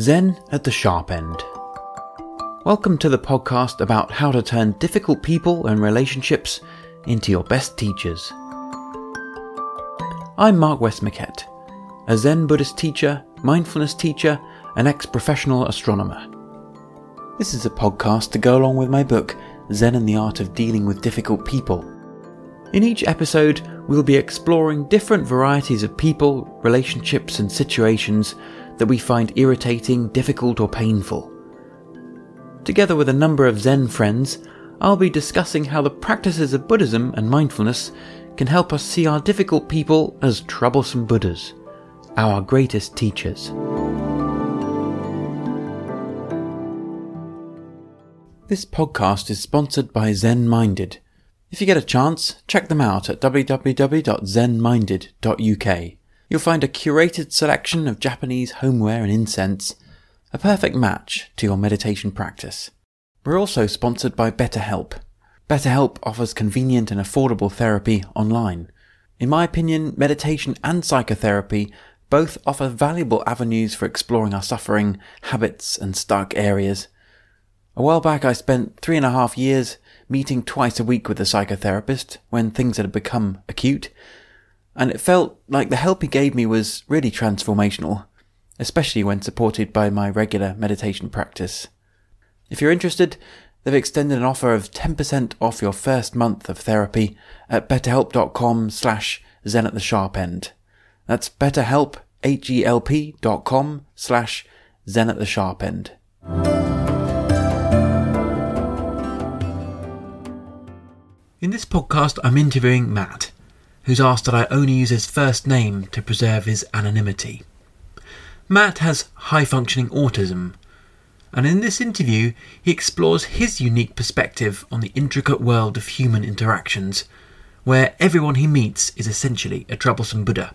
Zen at the Sharp End. Welcome to the podcast about how to turn difficult people and relationships into your best teachers. I'm Mark Westmoquette, a Zen Buddhist teacher, mindfulness teacher, and ex professional astronomer. This is a podcast to go along with my book, Zen and the Art of Dealing with Difficult People. In each episode, we'll be exploring different varieties of people, relationships, and situations that we find irritating, difficult, or painful. Together with a number of Zen friends, I'll be discussing how the practices of Buddhism and mindfulness can help us see our difficult people as troublesome Buddhas, our greatest teachers. This podcast is sponsored by Zen Minded. If you get a chance, check them out at www.zenminded.uk. You'll find a curated selection of Japanese homeware and incense, a perfect match to your meditation practice. We're also sponsored by BetterHelp. BetterHelp offers convenient and affordable therapy online. In my opinion, meditation and psychotherapy both offer valuable avenues for exploring our suffering, habits, and stuck areas. A while back, I spent three and a half years meeting twice a week with a psychotherapist when things had become acute and it felt like the help he gave me was really transformational, especially when supported by my regular meditation practice. If you're interested, they've extended an offer of 10% off your first month of therapy at betterhelp.com slash zen at the sharp end. That's betterhelp, H-E-L-P dot com slash zen at the sharp end. In this podcast, I'm interviewing Matt, who's asked that I only use his first name to preserve his anonymity. Matt has high functioning autism, and in this interview, he explores his unique perspective on the intricate world of human interactions, where everyone he meets is essentially a troublesome Buddha.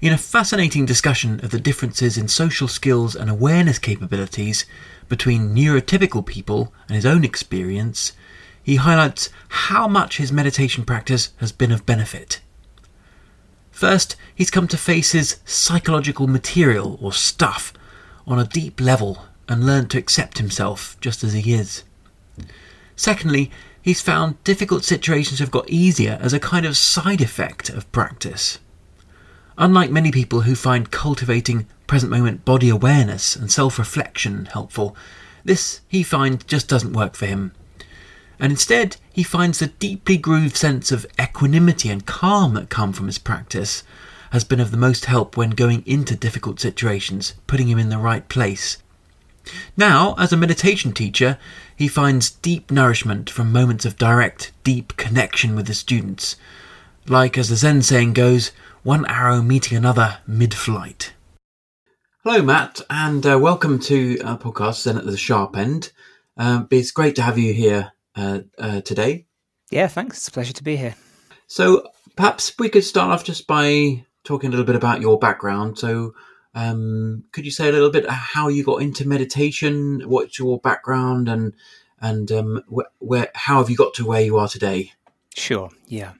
In a fascinating discussion of the differences in social skills and awareness capabilities between neurotypical people and his own experience, he highlights how much his meditation practice has been of benefit. First, he's come to face his psychological material or stuff on a deep level and learned to accept himself just as he is. Secondly, he's found difficult situations have got easier as a kind of side effect of practice. Unlike many people who find cultivating present moment body awareness and self reflection helpful, this he finds just doesn't work for him and instead he finds the deeply grooved sense of equanimity and calm that come from his practice has been of the most help when going into difficult situations, putting him in the right place. Now, as a meditation teacher, he finds deep nourishment from moments of direct, deep connection with the students. Like, as the Zen saying goes, one arrow meeting another mid flight. Hello, Matt, and uh, welcome to our podcast, Zen at the Sharp End. Uh, it's great to have you here uh, uh, today. Yeah, thanks. It's a pleasure to be here. So perhaps we could start off just by talking a little bit about your background. So um, could you say a little bit how you got into meditation? What's your background, and and um, wh- where how have you got to where you are today? Sure. Yeah.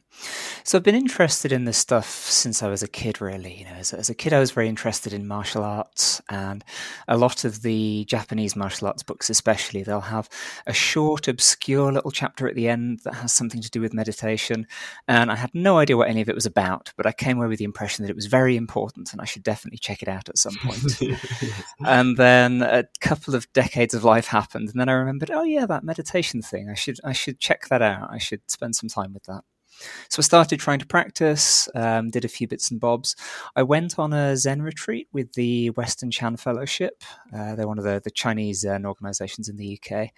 So I've been interested in this stuff since I was a kid, really. You know, as, as, a kid, I was very interested in martial arts, and a lot of the Japanese martial arts books, especially, they'll have a short, obscure little chapter at the end that has something to do with meditation. And I had no idea what any of it was about, but I came away with the impression that it was very important, and I should definitely check it out at some point. and then a couple of decades of life happened, and then I remembered, oh yeah, that meditation thing. I should I should check that out. I should spend some time with that. So I started trying to practice, um, did a few bits and bobs. I went on a Zen retreat with the Western Chan Fellowship. Uh, they're one of the, the Chinese Zen organizations in the UK.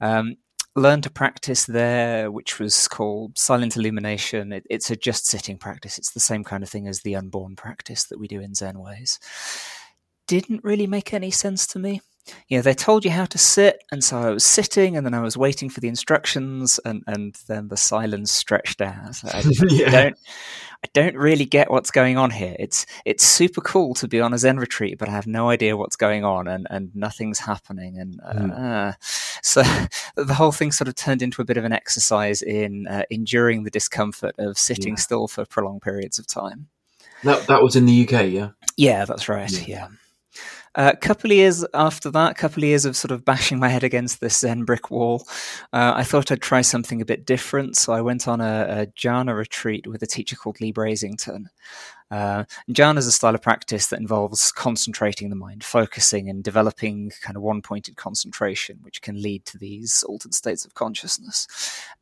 Um, learned to practice there, which was called silent illumination. It, it's a just sitting practice. It's the same kind of thing as the unborn practice that we do in Zenways. Didn't really make any sense to me you know, they told you how to sit, and so I was sitting, and then I was waiting for the instructions, and, and then the silence stretched out. So I, yeah. don't, I don't really get what's going on here. It's it's super cool to be on a Zen retreat, but I have no idea what's going on, and, and nothing's happening, and uh, mm. so the whole thing sort of turned into a bit of an exercise in uh, enduring the discomfort of sitting yeah. still for prolonged periods of time. That that was in the UK, yeah. Yeah, that's right. yeah. yeah. A couple of years after that, a couple of years of sort of bashing my head against this Zen brick wall, uh, I thought I'd try something a bit different. So I went on a, a jhana retreat with a teacher called Leigh Brassington. Uh, jhana is a style of practice that involves concentrating the mind, focusing and developing kind of one pointed concentration, which can lead to these altered states of consciousness.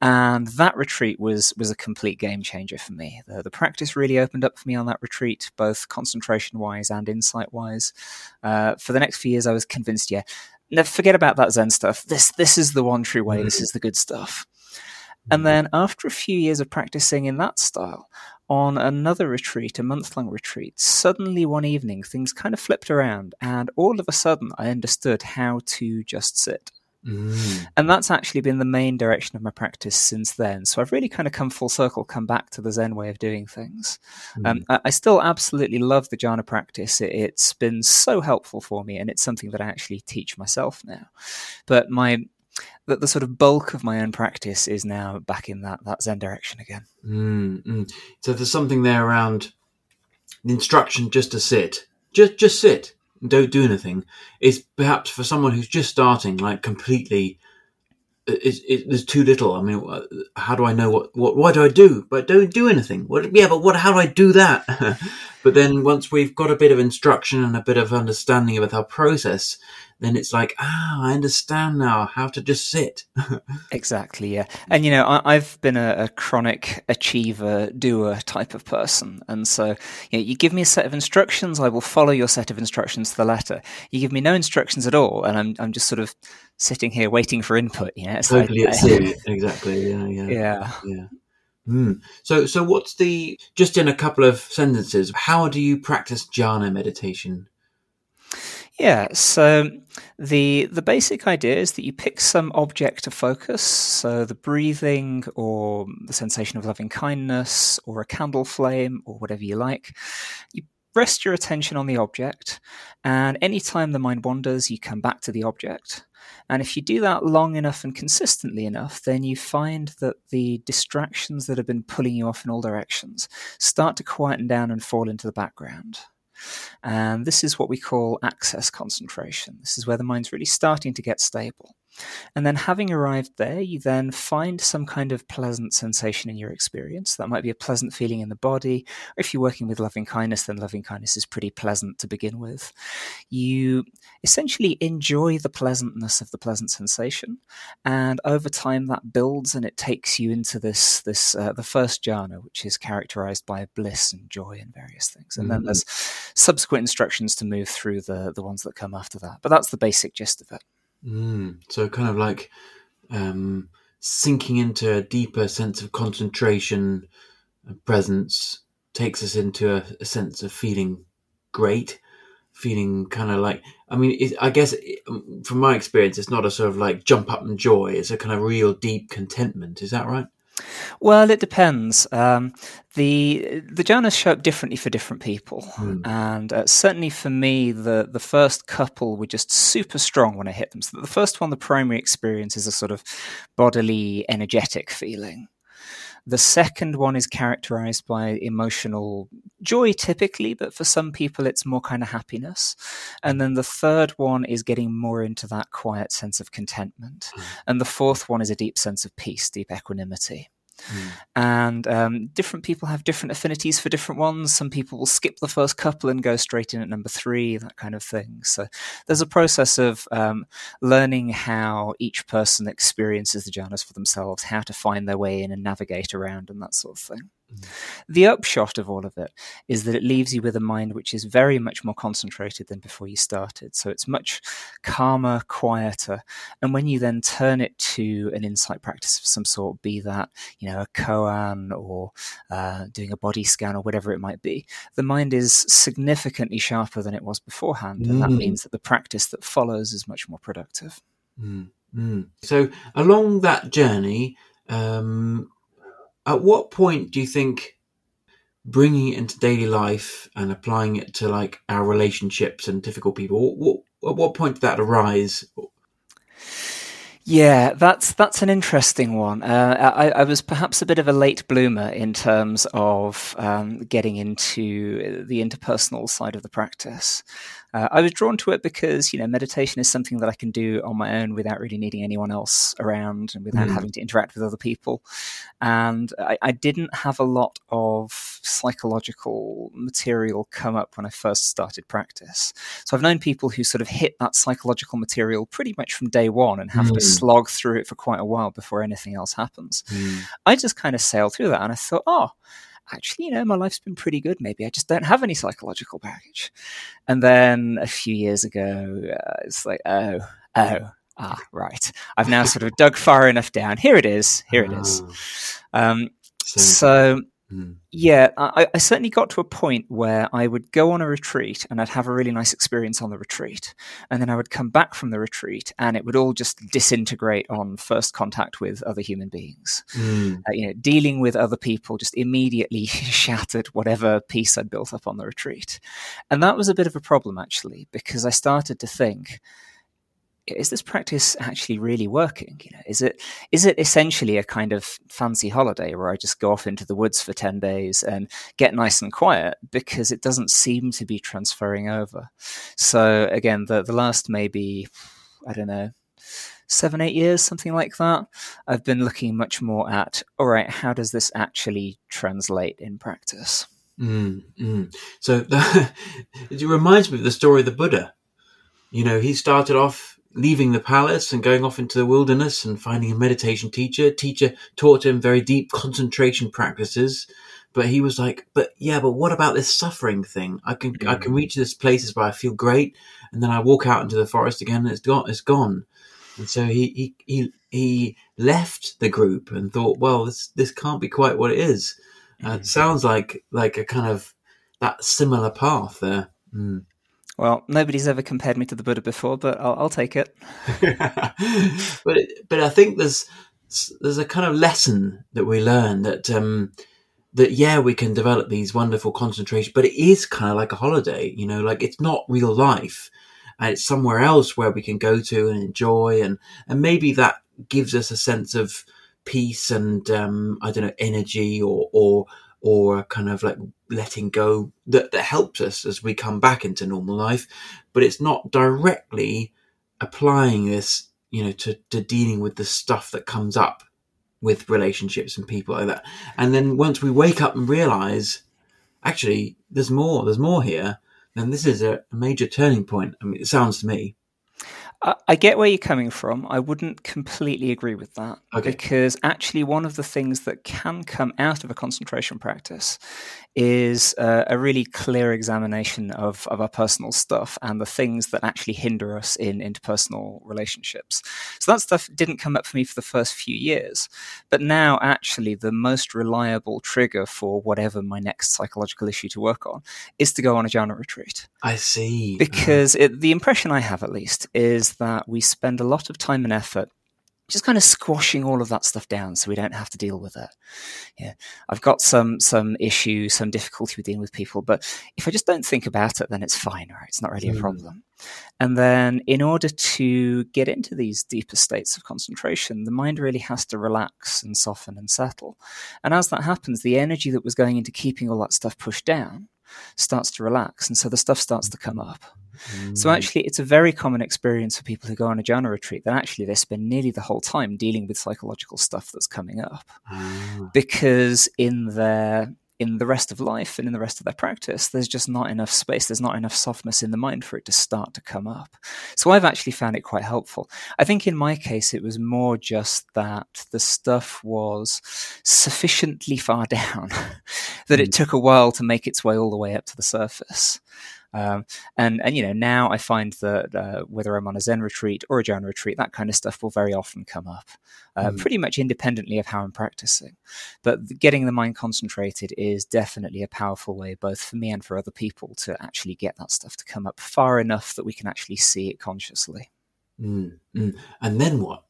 And that retreat was, was a complete game changer for me. The, the practice really opened up for me on that retreat, both concentration wise and insight wise. Uh, for the next few years, I was convinced, yeah, no, forget about that Zen stuff. This, this is the one true way. This is the good stuff. And mm-hmm. then after a few years of practicing in that style, on another retreat, a month long retreat, suddenly one evening things kind of flipped around, and all of a sudden I understood how to just sit. Mm. And that's actually been the main direction of my practice since then. So I've really kind of come full circle, come back to the Zen way of doing things. Mm. Um, I, I, still absolutely love the jhana practice. It, it's been so helpful for me, and it's something that I actually teach myself now. But my that the sort of bulk of my own practice is now back in that that Zen direction again. Mm, mm. So there's something there around the instruction just to sit, just just sit, don't do anything. Is perhaps for someone who's just starting, like completely. Uh, it, it, there's too little. I mean, uh, how do I know what, what what do I do? But don't do anything. What? Yeah, but what? How do I do that? but then once we've got a bit of instruction and a bit of understanding of our process, then it's like, ah, I understand now how to just sit. exactly, yeah. And you know, I, have been a, a, chronic achiever, doer type of person, and so you, know, you give me a set of instructions, I will follow your set of instructions to the letter. You give me no instructions at all, and I'm I'm just sort of sitting here waiting for input. You know, it's totally like, at sea. exactly. Yeah, yeah, yeah. yeah. Mm. So, so what's the just in a couple of sentences? How do you practice jhana meditation? Yeah, so the the basic idea is that you pick some object to focus, so the breathing or the sensation of loving kindness or a candle flame or whatever you like. You rest your attention on the object, and anytime the mind wanders, you come back to the object. And if you do that long enough and consistently enough, then you find that the distractions that have been pulling you off in all directions start to quieten down and fall into the background. And this is what we call access concentration. This is where the mind's really starting to get stable. And then, having arrived there, you then find some kind of pleasant sensation in your experience. That might be a pleasant feeling in the body, or if you're working with loving kindness, then loving kindness is pretty pleasant to begin with. You essentially enjoy the pleasantness of the pleasant sensation, and over time that builds and it takes you into this this uh, the first jhana, which is characterized by bliss and joy and various things. And mm-hmm. then there's subsequent instructions to move through the the ones that come after that. But that's the basic gist of it. Mm, so kind of like um, sinking into a deeper sense of concentration, and presence takes us into a, a sense of feeling great, feeling kind of like. I mean, it, I guess it, from my experience, it's not a sort of like jump up and joy. It's a kind of real deep contentment. Is that right? Well, it depends. Um, the the jhanas show up differently for different people, mm. and uh, certainly for me, the the first couple were just super strong when I hit them. So the first one, the primary experience, is a sort of bodily, energetic feeling. The second one is characterized by emotional joy, typically, but for some people, it's more kind of happiness. And then the third one is getting more into that quiet sense of contentment. Mm. And the fourth one is a deep sense of peace, deep equanimity. Mm. And um, different people have different affinities for different ones. Some people will skip the first couple and go straight in at number three, that kind of thing. So there's a process of um, learning how each person experiences the jhanas for themselves, how to find their way in and navigate around, and that sort of thing. The upshot of all of it is that it leaves you with a mind which is very much more concentrated than before you started. So it's much calmer, quieter. And when you then turn it to an insight practice of some sort, be that, you know, a koan or uh, doing a body scan or whatever it might be, the mind is significantly sharper than it was beforehand. And mm. that means that the practice that follows is much more productive. Mm. Mm. So along that journey, um, at what point do you think bringing it into daily life and applying it to like our relationships and difficult people what, at what point did that arise yeah, that's that's an interesting one. Uh, I, I, was perhaps a bit of a late bloomer in terms of um, getting into the interpersonal side of the practice. Uh, I was drawn to it because you know meditation is something that I can do on my own without really needing anyone else around and without mm. having to interact with other people. And I, I, didn't have a lot of psychological material come up when I first started practice. So I've known people who sort of hit that psychological material pretty much from day one and have mm. to slog through it for quite a while before anything else happens. Mm. I just kind of sailed through that and I thought, oh actually, you know, my life's been pretty good. Maybe I just don't have any psychological baggage. And then a few years ago, uh, it's like, oh, oh, ah, right. I've now sort of dug far enough down. Here it is. Here it is. Ah. Um, so Mm. Yeah, I, I, certainly got to a point where I would go on a retreat and I'd have a really nice experience on the retreat. And then I would come back from the retreat and it would all just disintegrate on first contact with other human beings. Mm. Uh, you know, dealing with other people just immediately shattered whatever peace I'd built up on the retreat. And that was a bit of a problem, actually, because I started to think, is this practice actually really working? You know, is it is it essentially a kind of fancy holiday where I just go off into the woods for ten days and get nice and quiet because it doesn't seem to be transferring over. So again, the the last maybe I don't know seven eight years something like that i've been looking much more at all right how does this actually translate in practice mm, mm. so it reminds me of the story of the buddha you know he started off leaving the palace and going off into the wilderness and finding a meditation teacher. Teacher taught him very deep concentration practices. But he was like, but yeah, but what about this suffering thing? I can, mm. I can reach this places where I feel great. And then I walk out into the forest again and it's gone, it's gone. And so he, he, he, he left the group and thought, well, this, this can't be quite what it is. Uh, it mm. sounds like, like a kind of that similar path there. Mm. Well, nobody's ever compared me to the Buddha before, but I'll, I'll take it. but but I think there's there's a kind of lesson that we learn that um, that yeah we can develop these wonderful concentration, but it is kind of like a holiday. You know, like it's not real life, and it's somewhere else where we can go to and enjoy, and and maybe that gives us a sense of peace and um, I don't know energy or or or kind of like letting go that, that helps us as we come back into normal life. But it's not directly applying this, you know, to, to dealing with the stuff that comes up with relationships and people like that. And then once we wake up and realize, actually, there's more, there's more here, then this is a, a major turning point. I mean, it sounds to me. I get where you're coming from. I wouldn't completely agree with that okay. because actually, one of the things that can come out of a concentration practice is uh, a really clear examination of, of our personal stuff and the things that actually hinder us in interpersonal relationships. So that stuff didn't come up for me for the first few years, but now actually the most reliable trigger for whatever my next psychological issue to work on is to go on a jhana retreat. I see. Because it, the impression I have, at least, is that we spend a lot of time and effort just kind of squashing all of that stuff down so we don't have to deal with it. Yeah, I've got some some issue, some difficulty with dealing with people, but if I just don't think about it, then it's fine. Right, it's not really mm. a hmm. problem. And then, in order to get into these deeper states of concentration, the mind really has to relax and soften and settle. And as that happens, the energy that was going into keeping all that stuff pushed down starts to relax, and so the stuff starts to come up. So mm. actually, it's a very common experience for people who go on a jhana retreat that actually they spend nearly the whole time dealing with psychological stuff that's coming up, ah. because in their in the rest of life and in the rest of their practice, there's just not enough space. There's not enough softness in the mind for it to start to come up. So I've actually found it quite helpful. I think in my case, it was more just that the stuff was sufficiently far down that it mm. took a while to make its way all the way up to the surface. Um, and and you know now I find that uh, whether I'm on a Zen retreat or a Jhana retreat, that kind of stuff will very often come up, uh, mm. pretty much independently of how I'm practicing. But getting the mind concentrated is definitely a powerful way, both for me and for other people, to actually get that stuff to come up far enough that we can actually see it consciously. Mm. Mm. And then what?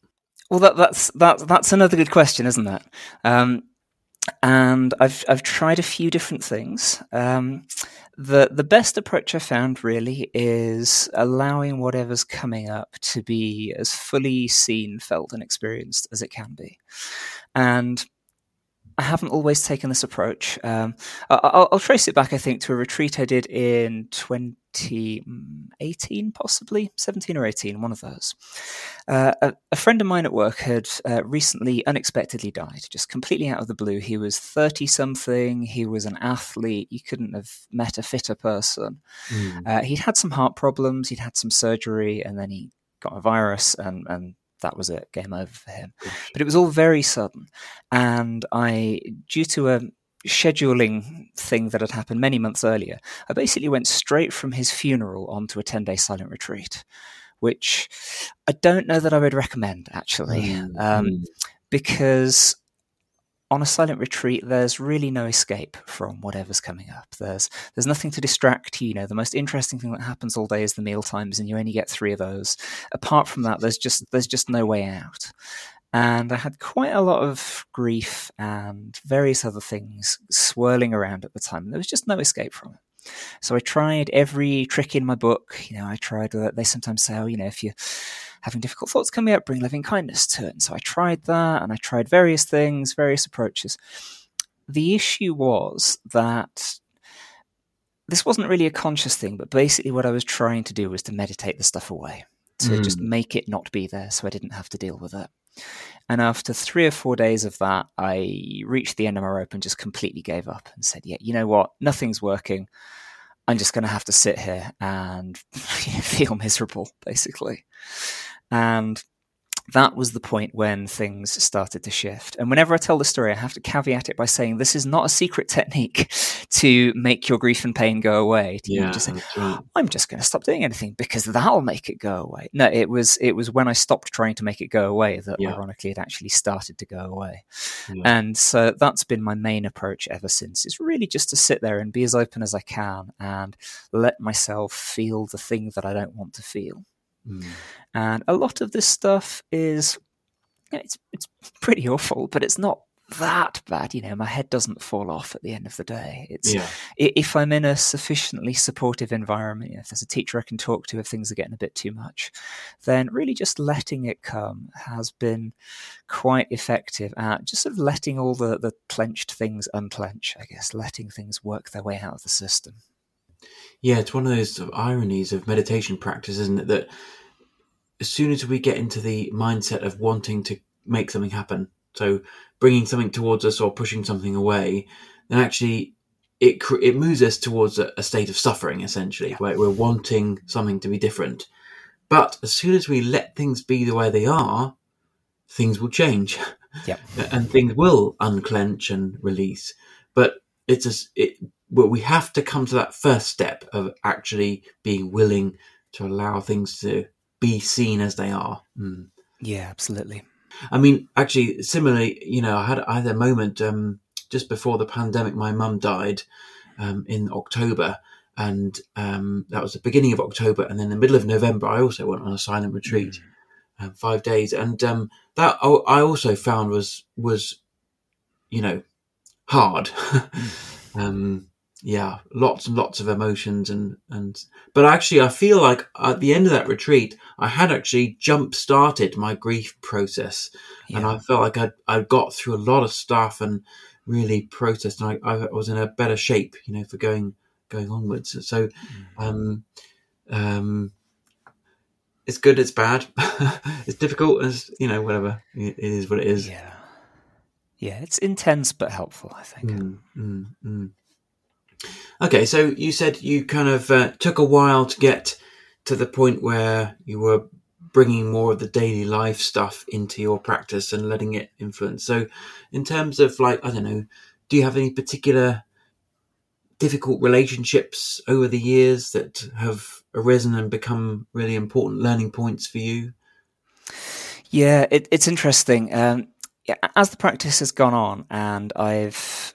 Well, that, that's that, that's another good question, isn't that? Um, and I've I've tried a few different things. Um, the the best approach I found really is allowing whatever's coming up to be as fully seen, felt, and experienced as it can be, and I haven't always taken this approach. Um, I'll, I'll, trace it back, I think, to a retreat I did in 2018, possibly 17 or 18, one of those. Uh, a, a, friend of mine at work had uh, recently unexpectedly died, just completely out of the blue. He was 30 something, he was an athlete, you couldn't have met a fitter person. Mm. Uh, he'd had some heart problems, he'd had some surgery, and then he got a virus and, and that was it, game over for him. But it was all very sudden. And I, due to a scheduling thing that had happened many months earlier, I basically went straight from his funeral onto a 10 day silent retreat, which I don't know that I would recommend actually. Mm-hmm. Um, because on a silent retreat, there's really no escape from whatever's coming up. There's there's nothing to distract you. You know, the most interesting thing that happens all day is the meal times, and you only get three of those. Apart from that, there's just there's just no way out. And I had quite a lot of grief and various other things swirling around at the time. There was just no escape from it. So I tried every trick in my book. You know, I tried. They sometimes say, "Oh, you know, if you." Having difficult thoughts coming up, bring loving kindness to it. And so I tried that and I tried various things, various approaches. The issue was that this wasn't really a conscious thing, but basically what I was trying to do was to meditate the stuff away, to mm. just make it not be there so I didn't have to deal with it. And after three or four days of that, I reached the end of my rope and just completely gave up and said, Yeah, you know what? Nothing's working. I'm just going to have to sit here and feel miserable, basically. And that was the point when things started to shift. And whenever I tell the story, I have to caveat it by saying this is not a secret technique to make your grief and pain go away. To yeah, just say, I'm just going to stop doing anything because that'll make it go away. No, it was it was when I stopped trying to make it go away that yeah. ironically it actually started to go away. Yeah. And so that's been my main approach ever since. It's really just to sit there and be as open as I can and let myself feel the thing that I don't want to feel. Mm. And a lot of this stuff is, you know, it's it's pretty awful, but it's not that bad. You know, my head doesn't fall off at the end of the day. It's yeah. if I'm in a sufficiently supportive environment, you know, if there's a teacher I can talk to if things are getting a bit too much, then really just letting it come has been quite effective at just sort of letting all the the clenched things unclench. I guess letting things work their way out of the system. Yeah, it's one of those of ironies of meditation practice, isn't it? That as soon as we get into the mindset of wanting to make something happen, so bringing something towards us or pushing something away, then actually it it moves us towards a, a state of suffering, essentially, where we're wanting something to be different. But as soon as we let things be the way they are, things will change. Yep. and things will unclench and release. But it's a, it well, we have to come to that first step of actually being willing to allow things to be seen as they are. Mm. Yeah, absolutely. I mean, actually, similarly, you know, I had, I had a moment um, just before the pandemic. My mum died um, in October, and um, that was the beginning of October. And then the middle of November, I also went on a silent retreat, mm. um, five days, and um, that I also found was was, you know, hard. Mm. um, yeah, lots and lots of emotions and and but actually I feel like at the end of that retreat I had actually jump started my grief process. Yeah. and I felt like I I got through a lot of stuff and really processed and I, I was in a better shape you know for going going onwards. So mm-hmm. um um it's good it's bad. It's difficult as you know whatever. It is what it is. Yeah. Yeah it's intense but helpful I think. Mm, mm, mm. Okay, so you said you kind of uh, took a while to get to the point where you were bringing more of the daily life stuff into your practice and letting it influence. So, in terms of like, I don't know, do you have any particular difficult relationships over the years that have arisen and become really important learning points for you? Yeah, it, it's interesting. Um, as the practice has gone on, and I've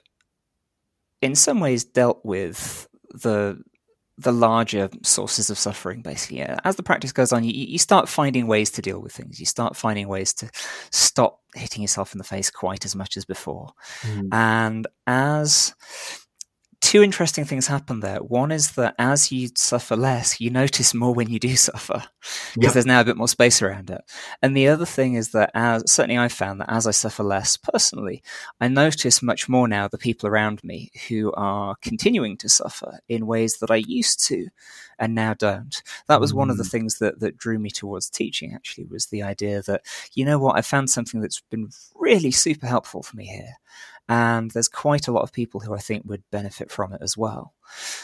in some ways dealt with the the larger sources of suffering basically. As the practice goes on you, you start finding ways to deal with things. You start finding ways to stop hitting yourself in the face quite as much as before. Mm. and as two interesting things happen there. One is that as you suffer less, you notice more when you do suffer because yep. there's now a bit more space around it. And the other thing is that as certainly I found that as I suffer less personally, I notice much more now the people around me who are continuing to suffer in ways that I used to and now don't. That was mm. one of the mm. things that that drew me towards teaching actually was the idea that you know what I found something that's been really super helpful for me here and there's quite a lot of people who I think would benefit from it as well.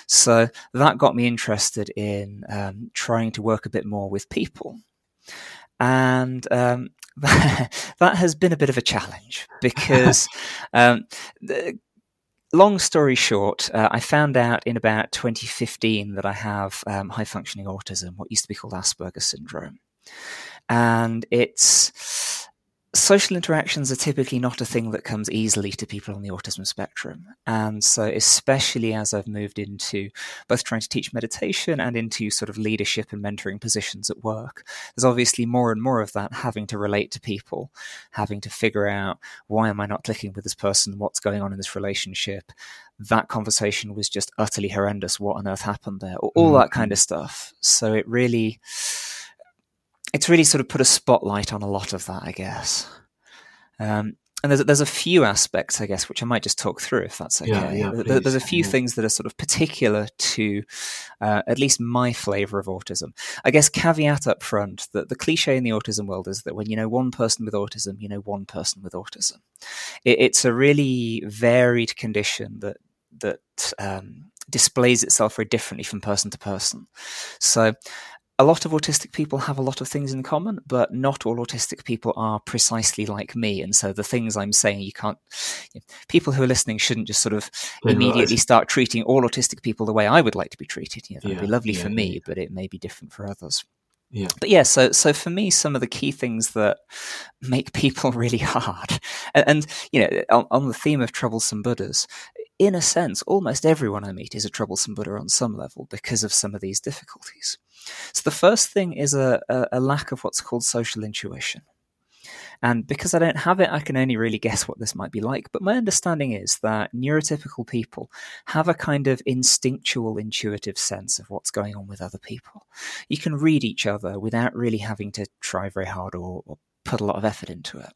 So that got me interested in um, trying to work a bit more with people. And um, that has been a bit of a challenge because, um, the, long story short, uh, I found out in about 2015 that I have um, high functioning autism, what used to be called Asperger's syndrome. And it's social interactions are typically not a thing that comes easily to people on the autism spectrum. And so, especially as I've moved into both trying to teach meditation and into sort of leadership and mentoring positions at work, there's obviously more and more of that having to relate to people, having to figure out why am I not clicking with this person? What's going on in this relationship? That conversation was just utterly horrendous. What on earth happened there? All mm-hmm. that kind of stuff. So, it really it's really sort of put a spotlight on a lot of that, I guess. Um, and there's there's a few aspects, I guess, which I might just talk through if that's okay. Yeah, yeah, there, there's a few yeah. things that are sort of particular to uh, at least my flavour of autism. I guess caveat up front that the cliche in the autism world is that when you know one person with autism, you know one person with autism. It, it's a really varied condition that that um, displays itself very differently from person to person. So a lot of autistic people have a lot of things in common, but not all autistic people are precisely like me. And so the things I'm saying, you can't, you know, people who are listening shouldn't just sort of immediately start treating all autistic people the way I would like to be treated. You know, that'd yeah, be lovely yeah, for me, yeah. but it may be different for others. Yeah. But yeah, so so for me, some of the key things that make people really hard, and, and you know, on, on, the theme of troublesome Buddhas, in a sense, almost everyone I meet is a troublesome Buddha on some level because of some of these difficulties. So the first thing is a, a, a lack of what's called social intuition. And because I don't have it, I can only really guess what this might be like. But my understanding is that neurotypical people have a kind of instinctual, intuitive sense of what's going on with other people. You can read each other without really having to try very hard or, or put a lot of effort into it.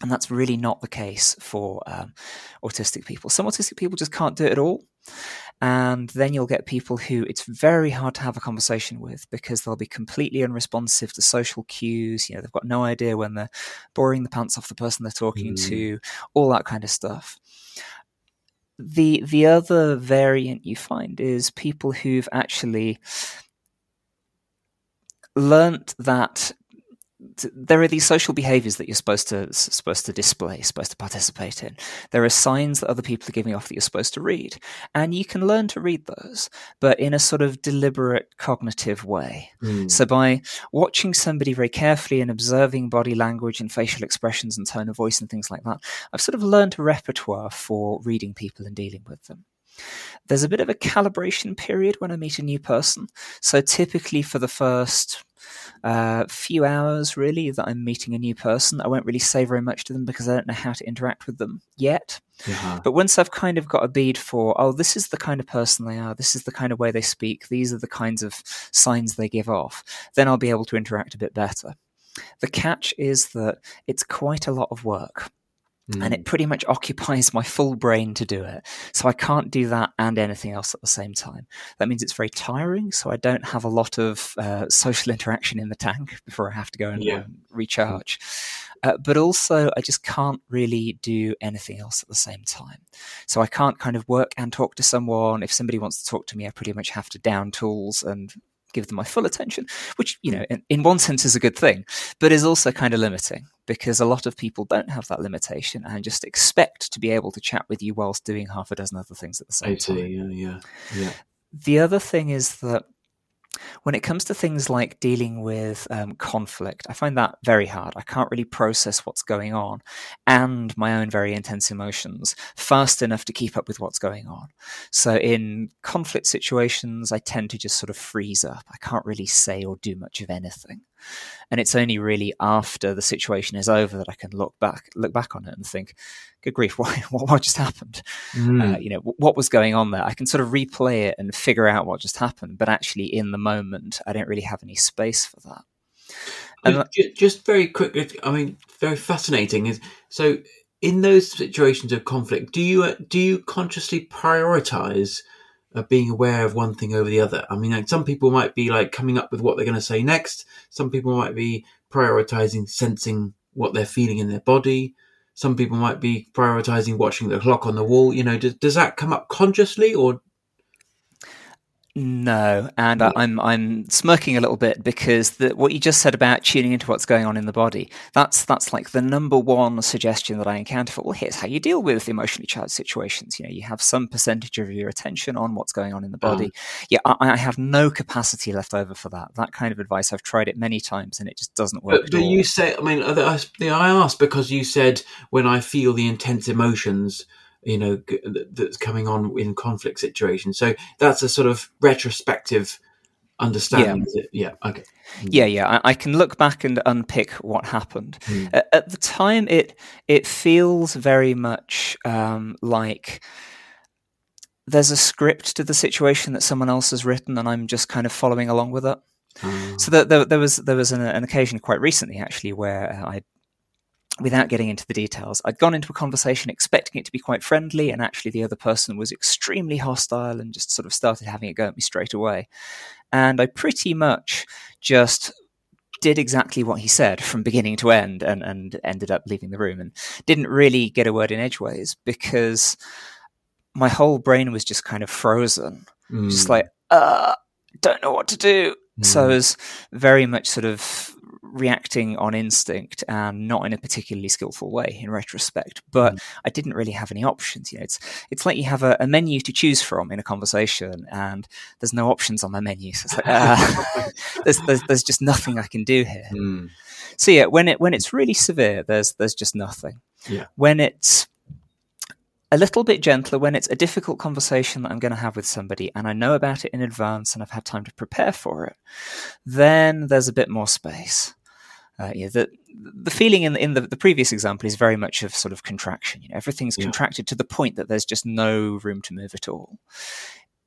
And that's really not the case for um, autistic people. Some autistic people just can't do it at all. And then you'll get people who it's very hard to have a conversation with because they'll be completely unresponsive to social cues. You know, they've got no idea when they're boring the pants off the person they're talking mm. to, all that kind of stuff. The the other variant you find is people who've actually learnt that there are these social behaviors that you're supposed to supposed to display, supposed to participate in. There are signs that other people are giving off that you're supposed to read, and you can learn to read those, but in a sort of deliberate cognitive way. Mm. So by watching somebody very carefully and observing body language and facial expressions and tone of voice and things like that, I've sort of learned a repertoire for reading people and dealing with them. There's a bit of a calibration period when I meet a new person. So typically for the first uh, few hours really that I'm meeting a new person. I won't really say very much to them because I don't know how to interact with them yet. But once I've kind of got a bead for, oh, this is the kind of person they are, this is the kind of way they speak, these are the kinds of signs they give off, then I'll be able to interact a bit better. The catch is that it's quite a lot of work. Mm. And it mm. pretty much occupies my full brain to do it. So I can't do that and anything else at the same time. That means it's very tiring. So I don't have a lot of uh, social interaction in the tank before I have to go and yeah. recharge. Uh, but also, I just can't really do anything else at the same time. So I can't kind of work and talk to someone. If somebody wants to talk to me, I pretty much have to down tools and give them my full attention, which, you know, in, in one sense is a good thing, but is also kind of limiting because a lot of people don't have that limitation and just expect to be able to chat with you whilst doing half a dozen other things at the same time. Yeah, yeah, yeah. The other thing is that when it comes to things like dealing with um, conflict, I find that very hard. I can't really process what's going on and my own very intense emotions fast enough to keep up with what's going on. So, in conflict situations, I tend to just sort of freeze up. I can't really say or do much of anything. And it's only really after the situation is over that I can look back look back on it and think, "Good grief, what what, what just happened? Mm. Uh, you know, what was going on there?" I can sort of replay it and figure out what just happened, but actually, in the moment, I don't really have any space for that. And just very quick, I mean, very fascinating is so in those situations of conflict, do you uh, do you consciously prioritize? Uh, being aware of one thing over the other. I mean, like some people might be like coming up with what they're going to say next. Some people might be prioritizing sensing what they're feeling in their body. Some people might be prioritizing watching the clock on the wall. You know, does, does that come up consciously or no, and I, am I'm smirking a little bit because the, what you just said about tuning into what's going on in the body that's that's like the number one suggestion that I encounter for well here's how you deal with emotionally charged situations. You know, you have some percentage of your attention on what's going on in the body. Uh-huh. Yeah, I, I, have no capacity left over for that. That kind of advice I've tried it many times and it just doesn't work. But, you say, I mean, I, I asked because you said when I feel the intense emotions you know that's coming on in conflict situations. So that's a sort of retrospective understanding. Yeah, yeah okay. Mm. Yeah, yeah. I, I, can look back and unpick what happened. Mm. At, at, the time, it it feels very much um, like there's a script to the situation that someone else has written, and I'm just kind of following along with it. Mm. So there, there, was there was an, an, occasion quite recently, actually, where I without getting into the details, I'd gone into a conversation expecting it to be quite friendly, and actually the other person was extremely hostile and just sort of started having a go at me straight away. And I pretty much just did exactly what he said from beginning to end and, and ended up leaving the room and didn't really get a word in edgeways because my whole brain was just kind of frozen. Mm. Just like, uh, don't know what to do. Mm. So I was very much sort of reacting on instinct and not in a particularly skillful way in retrospect. But mm. I didn't really have any options. You know, it's it's like you have a, a, menu to choose from in a conversation, and there's no options on my menu. So like, uh, there's, there's, there's just nothing I can do here. Mm. So yeah, when it when it's really severe, there's there's just nothing. Yeah. When it's a little bit gentler when it's a difficult conversation that I'm going to have with somebody and I know about it in advance and I've had time to prepare for it, then there's a bit more space. Uh, yeah, the the feeling in in the, the previous example is very much of sort of contraction. You know, everything's yeah. contracted to the point that there's just no room to move at all.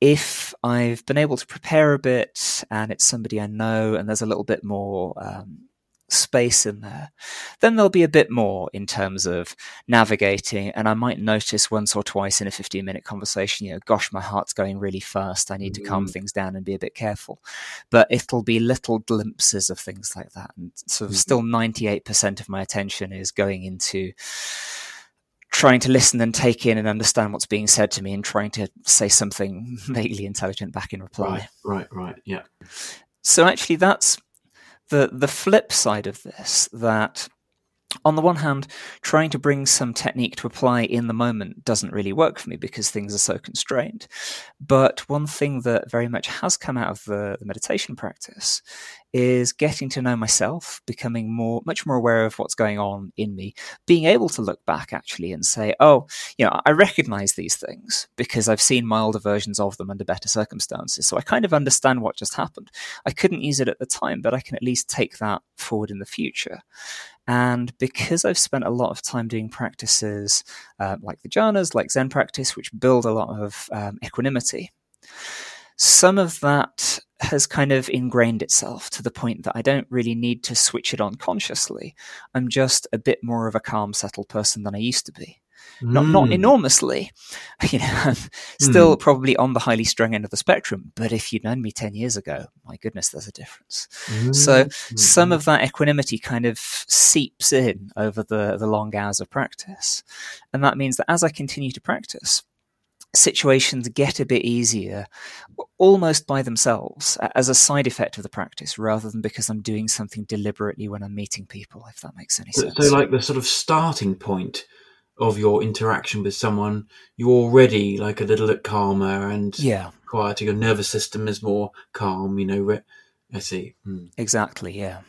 If I've been able to prepare a bit and it's somebody I know and there's a little bit more um, space in there, then there'll be a bit more in terms of navigating. And I might notice once or twice in a 15 minute conversation, you know, gosh, my heart's going really fast. I need to calm mm-hmm. things down and be a bit careful. But it'll be little glimpses of things like that. And sort of mm-hmm. still 98% of my attention is going into trying to listen and take in and understand what's being said to me and trying to say something vaguely intelligent back in reply. Right, right, right. Yeah. So actually that's the the flip side of this that on the one hand, trying to bring some technique to apply in the moment doesn't really work for me because things are so constrained. But one thing that very much has come out of the, the, meditation practice is getting to know myself, becoming more, much more aware of what's going on in me, being able to look back actually and say, oh, you know, I recognize these things because I've seen milder versions of them under better circumstances. So I kind of understand what just happened. I couldn't use it at the time, but I can at least take that forward in the future. And because I've spent a lot of time doing practices uh, like the jhanas, like Zen practice, which build a lot of um, equanimity, some of that has kind of ingrained itself to the point that I don't really need to switch it on consciously. I'm just a bit more of a calm, settled person than I used to be. Not not hmm. enormously, you know. Still mm. probably on the highly strung end of the spectrum. But if you'd known me ten years ago, my goodness, there's a difference. Mm. So some hmm. of that equanimity kind of seeps in over the the long hours of practice, and that means that as I continue to practice, situations get a bit easier almost by themselves as a side effect of the practice rather than because I'm doing something deliberately when I'm meeting people, if that makes any sense. So, like the sort of starting point of your interaction with someone, you're already like a little bit calmer and yeah, quieter. Your nervous system is more calm. You know, I see. Hmm. Exactly. Yeah.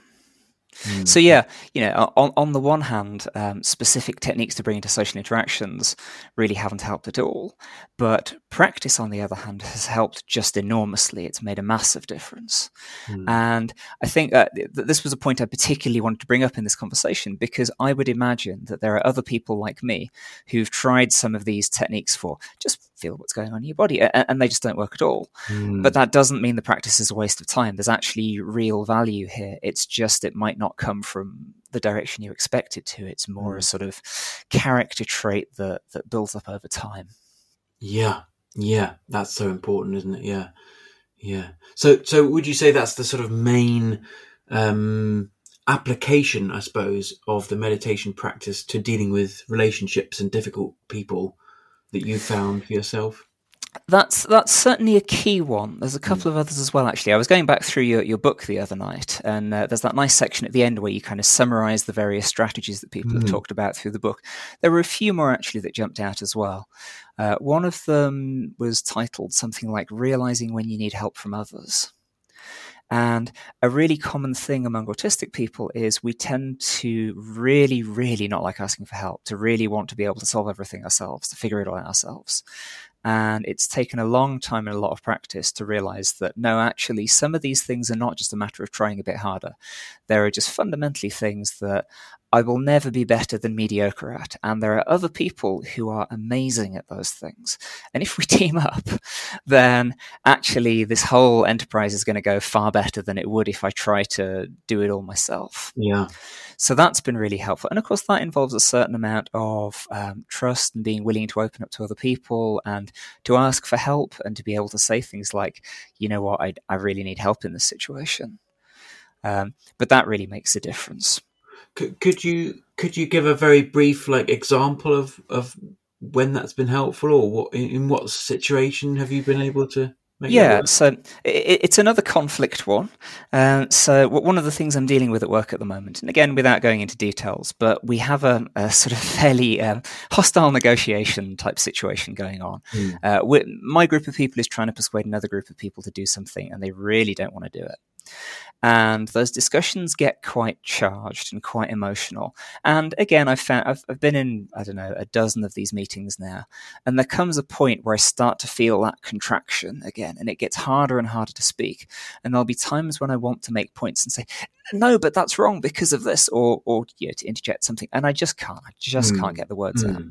Mm. So yeah, you know, on on the one hand, um, specific techniques to bring into social interactions really haven't helped at all. But practice, on the other hand, has helped just enormously. It's made a massive difference. Mm. And I think uh, th- this was a point I particularly wanted to bring up in this conversation because I would imagine that there are other people like me who've tried some of these techniques for just feel what's going on in your body, and, and they just don't work at all. Mm. But that doesn't mean the practice is a waste of time. There's actually real value here. It's just it might not come from the direction you expect it to. It's more mm. a sort of character trait that that builds up over time. Yeah, yeah, that's so important, isn't it? Yeah, yeah. So, so would you say that's the sort of main um, application, I suppose, of the meditation practice to dealing with relationships and difficult people that you found for yourself? That's that's certainly a key one. There's a hmm. couple of others as well. Actually, I was going back through your, your book the other night, and uh, there's that nice section at the end where you kind of summarize the various strategies that people mm. have hmm. talked about through the book. There were a few more actually that jumped out as well. Uh, one of them was titled something like "Realizing When You Need Help from Others." And a really common thing among autistic people is we tend to really, really not like asking for help, to really want to be able to solve everything ourselves, to figure it all out ourselves. And it's taken a long time and a lot of practice to realize that no, actually, some of these things are not just a matter of trying a bit harder. There are just fundamentally things that I will never be better than mediocre at. And there are other people who are amazing at those things. And if we team up, then actually this whole enterprise is going to go far better than it would if I try to do it all myself. Yeah. So that's been really helpful. And of course, that involves a certain amount of um, trust and being willing to open up to other people and to ask for help and to be able to say things like, you know what, I, I really need help in this situation. Um, but that really makes a difference. Could, could you could you give a very brief like example of of when that's been helpful, or what in, in what situation have you been able to? yeah, so it, it's another conflict one. Uh, so one of the things I'm dealing with at work at the moment, and again without going into details, but we have a, a sort of fairly um, hostile negotiation type situation going on. Mm. Uh, my group of people is trying to persuade another group of people to do something, and they really don't want to do it and those discussions get quite charged and quite emotional. And again, I've found I've, I've, been in I don't know a dozen of these meetings now, and there comes a point where I start to feel that contraction again, and it gets harder and harder to speak. And there'll be times when I want to make points and say, "No, but that's wrong because of this," or or you know, to interject something, and I just can't. I just mm. can't get the words mm. out.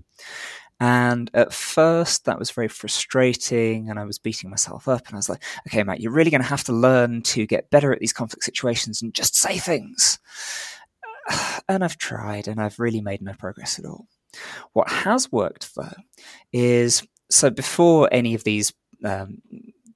And at first, that was very frustrating, and I was beating myself up. And I was like, okay, Matt, you're really going to have to learn to get better at these conflict situations and just say things. And I've tried, and I've really made no progress at all. What has worked, though, is so before any of these um,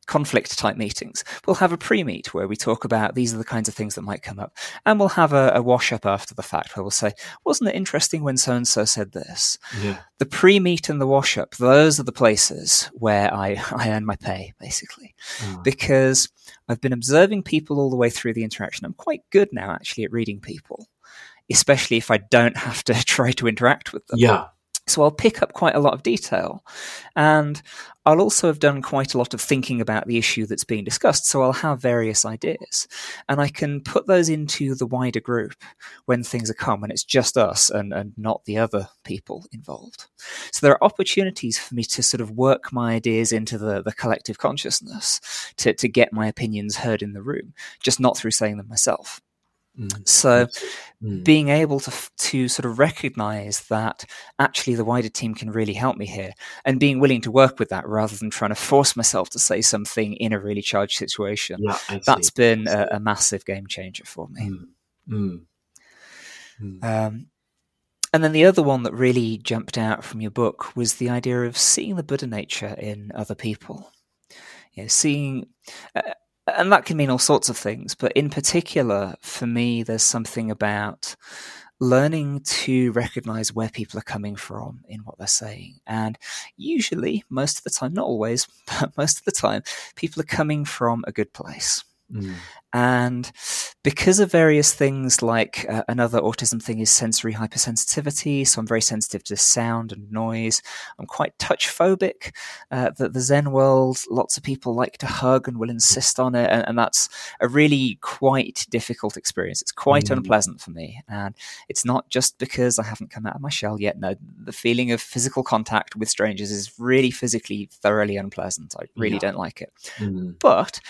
conflict type meetings. We'll have a pre meet where we talk about these are the kinds of things that might come up. And we'll have a, a wash up after the fact where we'll say, wasn't it interesting when so and so said this? Yeah. The pre meet and the wash up, those are the places where I, I earn my pay, basically. Oh. Because I've been observing people all the way through the interaction. I'm quite good now, actually, at reading people, especially if I don't have to try to interact with them. Yeah. So I'll pick up quite a lot of detail. And I'll also have done quite a lot of thinking about the issue that's being discussed. So I'll have various ideas. And I can put those into the wider group when things are calm, when it's just us and, and not the other people involved. So there are opportunities for me to sort of work my ideas into the, the collective consciousness to, to get my opinions heard in the room, just not through saying them myself. Mm. So, mm. being able to to sort of recognize that actually the wider team can really help me here, and being willing to work with that rather than trying to force myself to say something in a really charged situation, yeah, that's been a, a, massive game changer for me. Mm. mm. Um, and then the other one that really jumped out from your book was the idea of seeing the Buddha nature in other people. You know, seeing. Uh, and that can mean all sorts of things. But in particular, for me, there's something about learning to recognize where people are coming from in what they're saying. And usually, most of the time, not always, but most of the time, people are coming from a good place. Mm. And because of various things like uh, another autism thing is sensory hypersensitivity. So I'm very sensitive to sound and noise. I'm quite touch phobic. Uh, the, the, Zen world, lots of people like to hug and will insist on it. And, and that's a really quite difficult experience. It's quite mm. unpleasant for me. And it's not just because I haven't come out of my shell yet. No, the feeling of physical contact with strangers is really physically thoroughly unpleasant. I really yeah. don't like it. Mm. But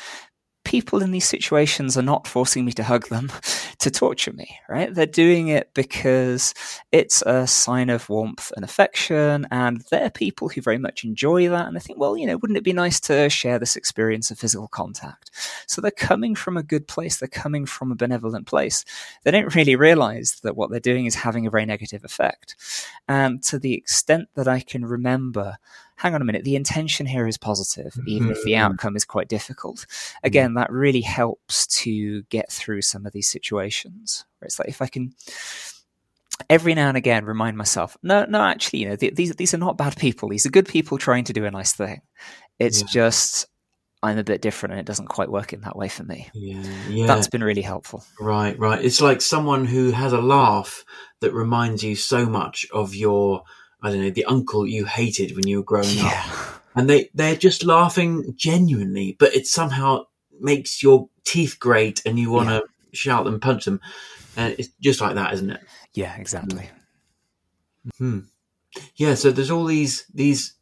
people in these situations are not forcing me to hug them to torture me, right? They're doing it because it's a sign of warmth and affection, and they're people who very much enjoy that. And I think, well, you know, wouldn't it be nice to share this experience of physical contact? So they're coming from a good place, they're coming from a benevolent place. They don't really realize that what they're doing is having a very negative effect. And to the extent that I can remember, hang on a minute, the intention here is positive, even if the mm-hmm. outcome is quite difficult. Mm-hmm. Again, that really helps to get through some of these situations. Where it's like if I can every now and again remind myself, no, no, actually, you know, th- these these are not bad people. These are good people trying to do a nice thing. It's yeah. just I'm a bit different and it doesn't quite work in that way for me. Yeah, yeah. That's been really helpful. Right, right. It's like someone who has a laugh that reminds you so much of your I don't know, the uncle you hated when you were growing yeah. up. And they, they're just laughing genuinely, but it somehow makes your teeth grate and you want to yeah. shout and punch them. And it's just like that, isn't it? Yeah, exactly. Hmm. Yeah, so there's all these these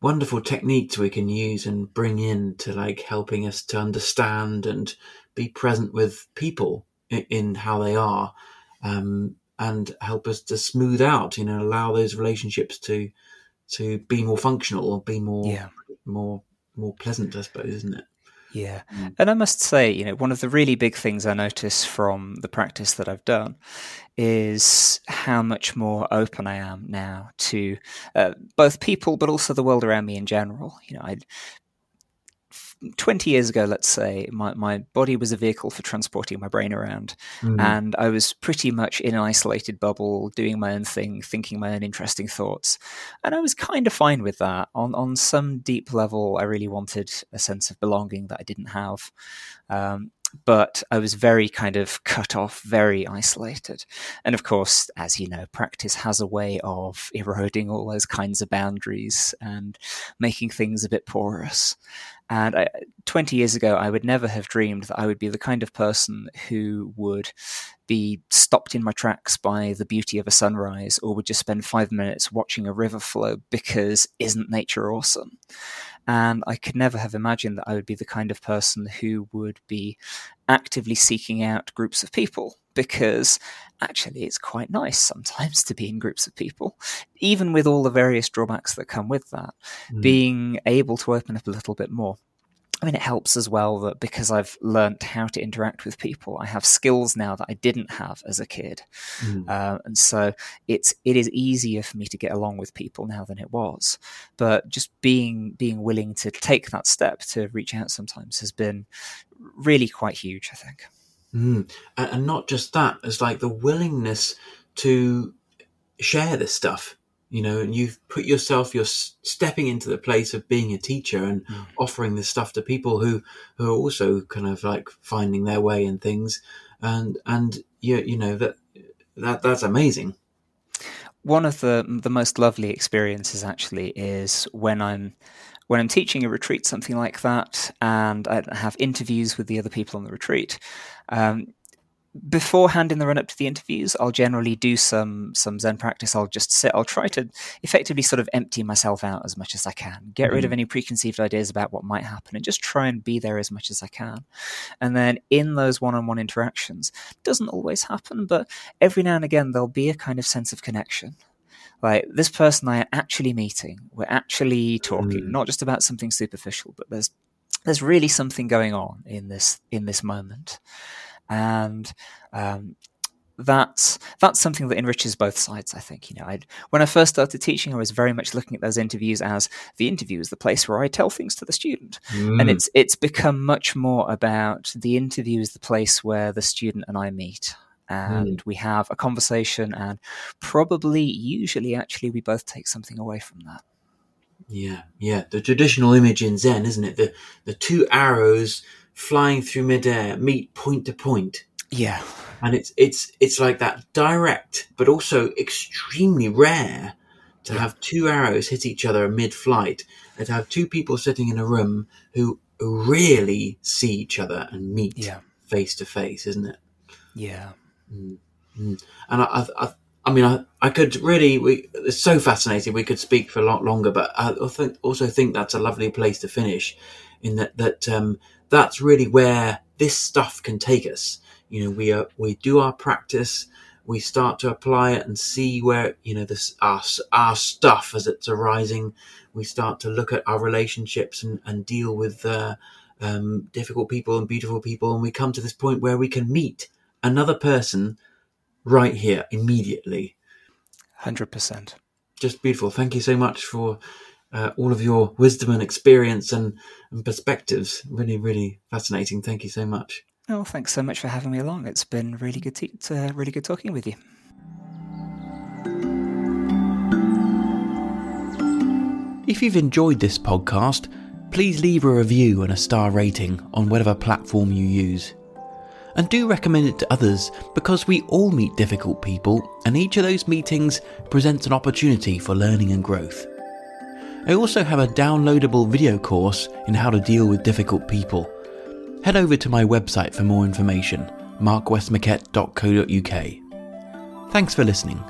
wonderful techniques we can use and bring in to like helping us to understand and be present with people in, in how they are. Um, and help us to smooth out, you know, allow those relationships to to be more functional or be more yeah. more more pleasant, I suppose, isn't it? Yeah. Mm. And I must say, you know, one of the really big things I notice from the practice that I've done is how much more open I am now to uh, both people, but also the world around me in general. You know, I 20 years ago, let's say, my, my body was a vehicle for transporting my brain around. Mm. And I was pretty much in an isolated bubble, doing my own thing, thinking my own interesting thoughts. And I was kind of fine with that. On, on some deep level, I really wanted a sense of belonging that I didn't have. Um, but I was very kind of cut off, very isolated. And of course, as you know, practice has a way of eroding all those kinds of boundaries and making things a bit porous. And I, 20 years ago, I would never have dreamed that I would be the kind of person who would be stopped in my tracks by the beauty of a sunrise or would just spend five minutes watching a river flow because isn't nature awesome? And I could never have imagined that I would be the kind of person who would be actively seeking out groups of people because actually it's quite nice sometimes to be in groups of people, even with all the various drawbacks that come with that. Mm. Being able to open up a little bit more. I mean, it helps as well that because I've learnt how to interact with people, I have skills now that I didn't have as a kid, mm. uh, and so it's it is easier for me to get along with people now than it was. But just being being willing to take that step to reach out sometimes has been really quite huge. I think. Mm. And not just that, it's like the willingness to share this stuff, you know, and you've put yourself, you're stepping into the place of being a teacher and mm. offering this stuff to people who, who are also kind of like finding their way and things. And, and you, you know, that, that, that's amazing. One of the, the most lovely experiences actually is when I'm, when I'm teaching a retreat, something like that, and I have interviews with the other people on the retreat, um, beforehand in the run up to the interviews, I'll generally do some some Zen practice. I'll just sit. I'll try to effectively sort of empty myself out as much as I can, get mm-hmm. rid of mm-hmm. any preconceived ideas about what might happen, and just try and be there as much as I can. And then in those one on one interactions, doesn't always happen, but every now and again there'll be a kind of sense of connection like this person I am actually meeting, we're actually talking, mm. not just about something superficial, but there's there's really something going on in this in this moment, and um, that's that's something that enriches both sides. I think you know. I'd, when I first started teaching, I was very much looking at those interviews as the interview is the place where I tell things to the student, mm. and it's it's become much more about the interview is the place where the student and I meet. Hmm. and mm. we have a conversation and probably usually actually we both take something away from that yeah yeah the traditional image in zen isn't it the the two arrows flying through midair meet point to point Yeah. And it's it's it's like that direct, but also extremely rare to have two arrows hit each other mid-flight, and to have two people sitting in a room who really see each other and meet Yeah. face to face, isn't it? Yeah. And I, I, I, I mean, I, I could really, we, it's so fascinating. We could speak for a lot longer, but I think, also think that's a lovely place to finish. In that, that um, that's really where this stuff can take us. You know, we are, we do our practice, we start to apply it and see where you know this our our stuff as it's arising. We start to look at our relationships and, and deal with uh, um, difficult people and beautiful people, and we come to this point where we can meet another person right here immediately. 100%. Just beautiful. Thank you so much for uh, all of your wisdom and experience and, and perspectives. Really, really fascinating. Thank you so much. Oh, thanks so much for having me along. It's been really good, to, to, uh, really good talking with you. If you've enjoyed this podcast, please leave a review and a star rating on whatever platform you use. And do recommend it to others because we all meet difficult people, and each of those meetings presents an opportunity for learning and growth. I also have a downloadable video course in how to deal with difficult people. Head over to my website for more information, markwestmoquette.co.uk. Thanks for listening.